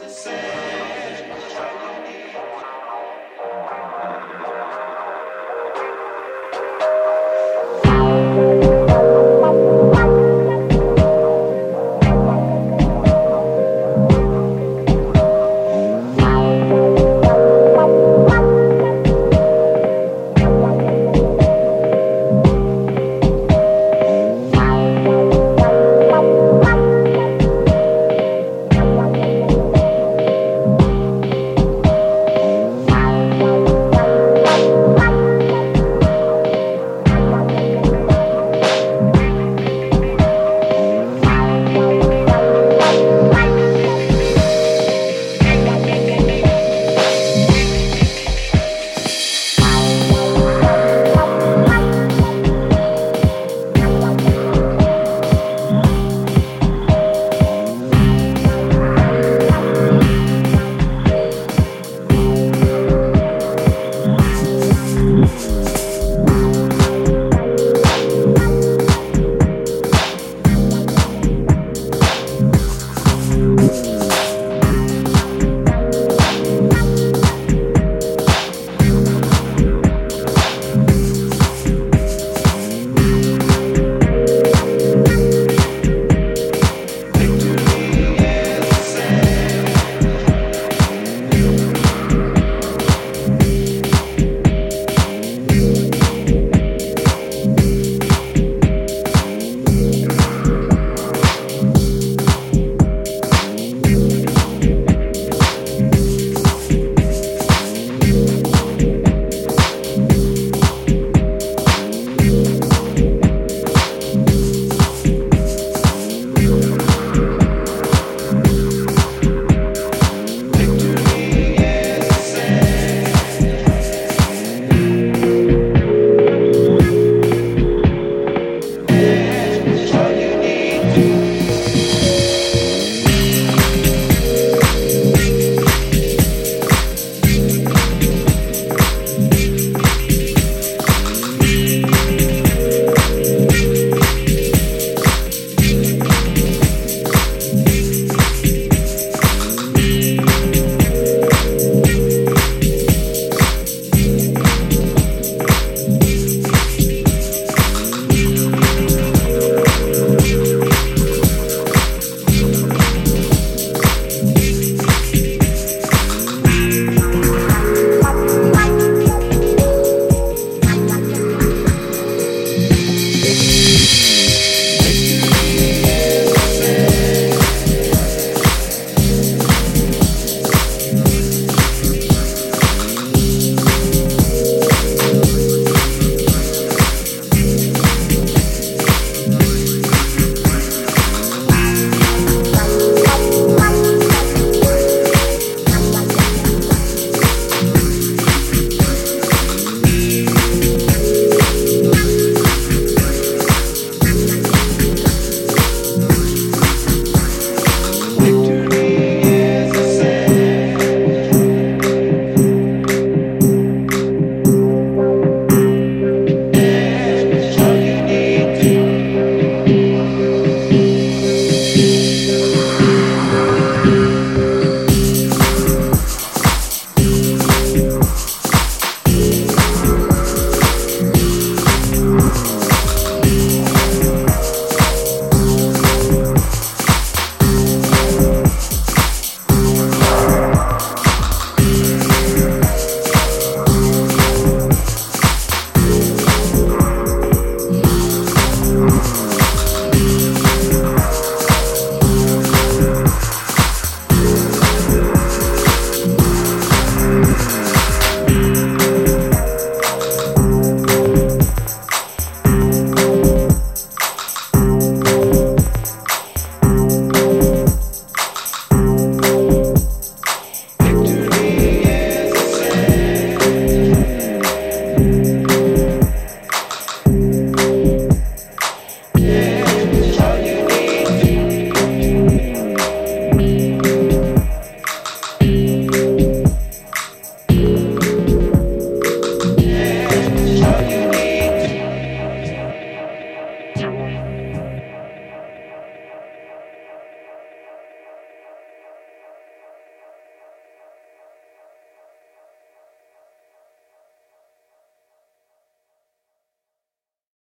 the same.